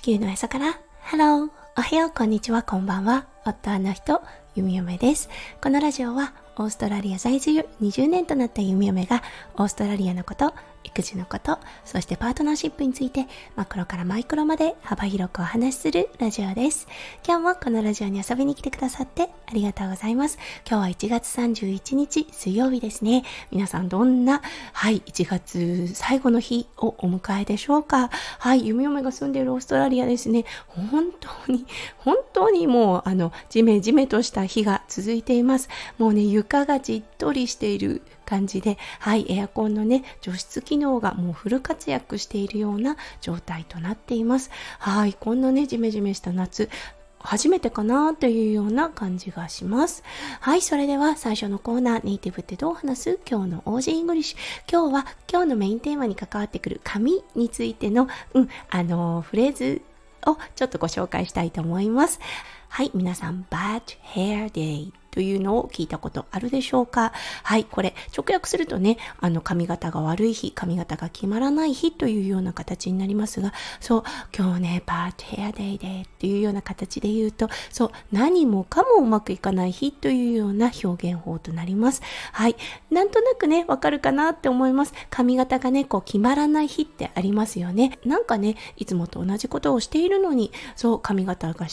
地球の朝から、ハロー、おはよう、こんにちは、こんばんは。夫の人、ゆみよめです。このラジオは、オーストラリア在住。20年となったゆみよめが、オーストラリアのこと、育児のこと、そしてパートナーシップについてマクロからマイクロまで幅広くお話しするラジオです。今日もこのラジオに遊びに来てくださってありがとうございます。今日は1月31日水曜日ですね。皆さんどんな、はい、1月最後の日をお迎えでしょうか。はい、弓嫁が住んでいるオーストラリアですね。本当に、本当にもう、あの、じめじめとした日が続いています。もうね、床がじっとりしている感じで、はい、エアコンのね、除湿機能がもうフル活躍しているような状態となっています。はい、こんなね、ジメジメした夏、初めてかなというような感じがします。はい、それでは最初のコーナー、ネイティブってどう話す？今日の Aussie English。今日は今日のメインテーマに関わってくる紙についての、うん、あのフレーズをちょっとご紹介したいと思います。はい、皆さん、Bad Hair Day というのを聞いたことあるでしょうか？はい、これ直訳するとね、あの髪型が悪い日、髪型が決まらない日というような形になりますが、そう、今日ね、バートヘアデイでっていうような形で言うと、そう、何もかもうまくいかない日というような表現法となります。はい、なんとなくね、わかるかなって思います。髪型がね、こう決まらない日ってありますよね。なんかね、いつもと同じことをしているのに、そう、髪型が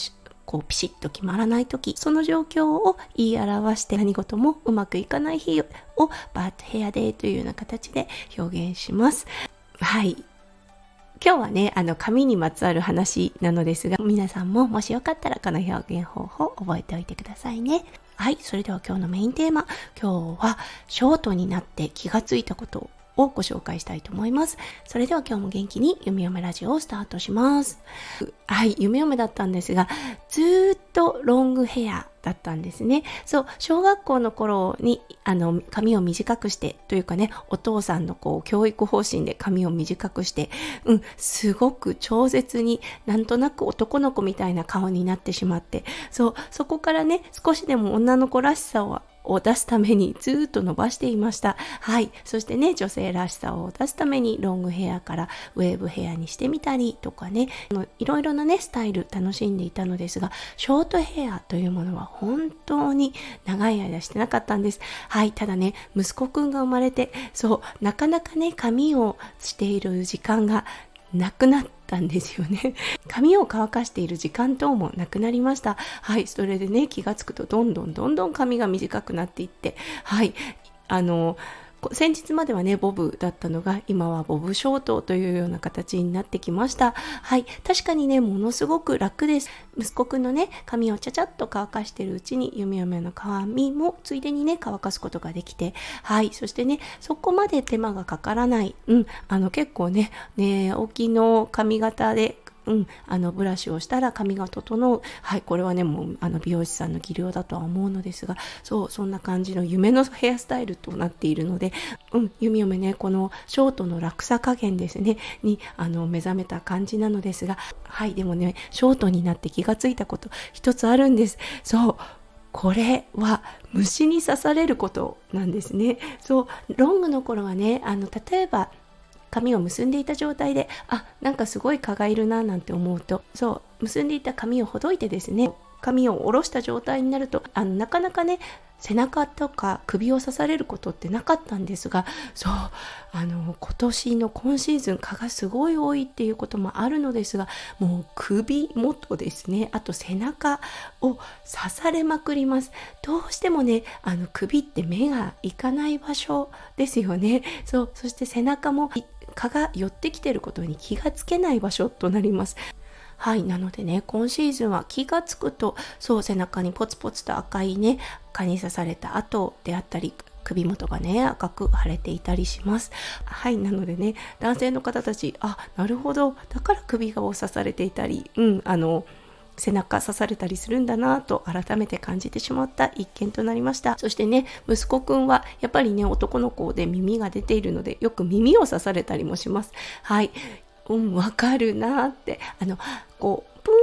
こうピシッと決まらない時その状況を言い表して何事もうまくいかない日をバッドヘアデーというような形で表現しますはい今日はね、あの、紙にまつわる話なのですが、皆さんももしよかったらこの表現方法覚えておいてくださいね。はい、それでは今日のメインテーマ。今日はショートになって気がついたことをご紹介したいと思います。それでは今日も元気に弓嫁ラジオをスタートします。はい、弓嫁だったんですが、ずっとロングヘアだったんですね。そう、小学校の頃に、あの、髪を短くして、というかね、お父さんのこう、教育方針で髪を短くして、うん、すごく超絶になんとなく男の子みたいな顔になってしまって、そう、そこからね、少しでも女の子らしさをを出すためにずっと伸ばしていました。はい。そしてね、女性らしさを出すためにロングヘアからウェーブヘアにしてみたりとかね、いろいろなね、スタイル楽しんでいたのですが、ショートヘアというものは本当に長い間してなかったんです。はい。ただね、息子くんが生まれて、そう、なかなかね、髪をしている時間がなくなったんですよね。髪を乾かしている時間等もなくなりました。はい、それでね、気がつくとどんどんどんどん髪が短くなっていって、はい、あの、先日まではね、ボブだったのが、今はボブショートというような形になってきました。はい。確かにね、ものすごく楽です。息子くんのね、髪をちゃちゃっと乾かしてるうちに、弓嫁の髪もついでにね、乾かすことができて、はい。そしてね、そこまで手間がかからない。うん。あの、結構ね、ね、大きの髪型でうん、あのブラシをしたら髪が整う。はい、これはね、もうあの美容師さんの技量だとは思うのですが、そう、そんな感じの夢のヘアスタイルとなっているので、うん、弓嫁ね、このショートの落差加減ですね、にあの目覚めた感じなのですが、はい、でもね、ショートになって気がついたこと一つあるんです。そう、これは虫に刺されることなんですね。そう、ロングの頃はね、あの、例えば、髪を結んでいた状態であなんかすごい蚊がいるななんて思うとそう結んでいた髪をほどいてですね髪を下ろした状態になるとあのなかなかね背中とか首を刺されることってなかったんですがそうあの今年の今シーズン蚊がすごい多いっていうこともあるのですがもう首元ですねあと背中を刺されまくりますどうしてもねあの首って目がいかない場所ですよねそうそして背中も蚊が寄ってきてることに気がつけない場所となります。はい。なのでね、今シーズンは気がつくと、そう、背中にポツポツと赤いね、蚊に刺された跡であったり、首元がね、赤く腫れていたりします。はい。なのでね、男性の方たち、あ、なるほど。だから首が刺されていたり、うん、あの、背中刺されたりするんだなと改めて感じてしまった一件となりましたそしてね息子くんはやっぱりね男の子で耳が出ているのでよく耳を刺されたりもしますはいうんわかるなってあのこうプー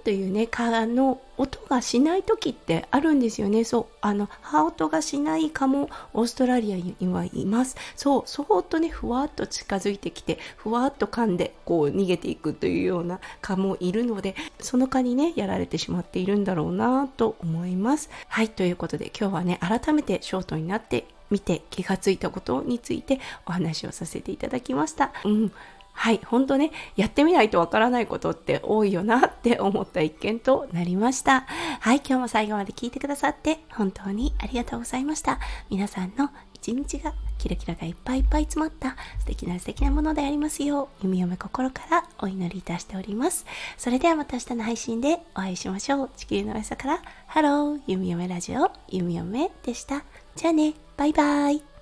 ンというね蚊の音がしない時ってあるんですよねそうあの歯音がしない蚊もオーストラリアにはいますそうそーっとねふわっと近づいてきてふわっと噛んでこう逃げていくというような蚊もいるのでその蚊にねやられてしまっているんだろうなと思いますはいということで今日はね改めてショートになって見て気がついたことについてお話をさせていただきました。うん。はい、本当ね、やってみないとわからないことって多いよなって思った一件となりました。はい、今日も最後まで聞いてくださって本当にありがとうございました。皆さんの一日がキラキラがいっぱいいっぱい詰まった素敵な素敵なものでありますよう、弓嫁心からお祈りいたしております。それではまた明日の配信でお会いしましょう。地球の朝から、ハロー、弓嫁ラジオ、弓嫁でした。じゃあね、バイバイ。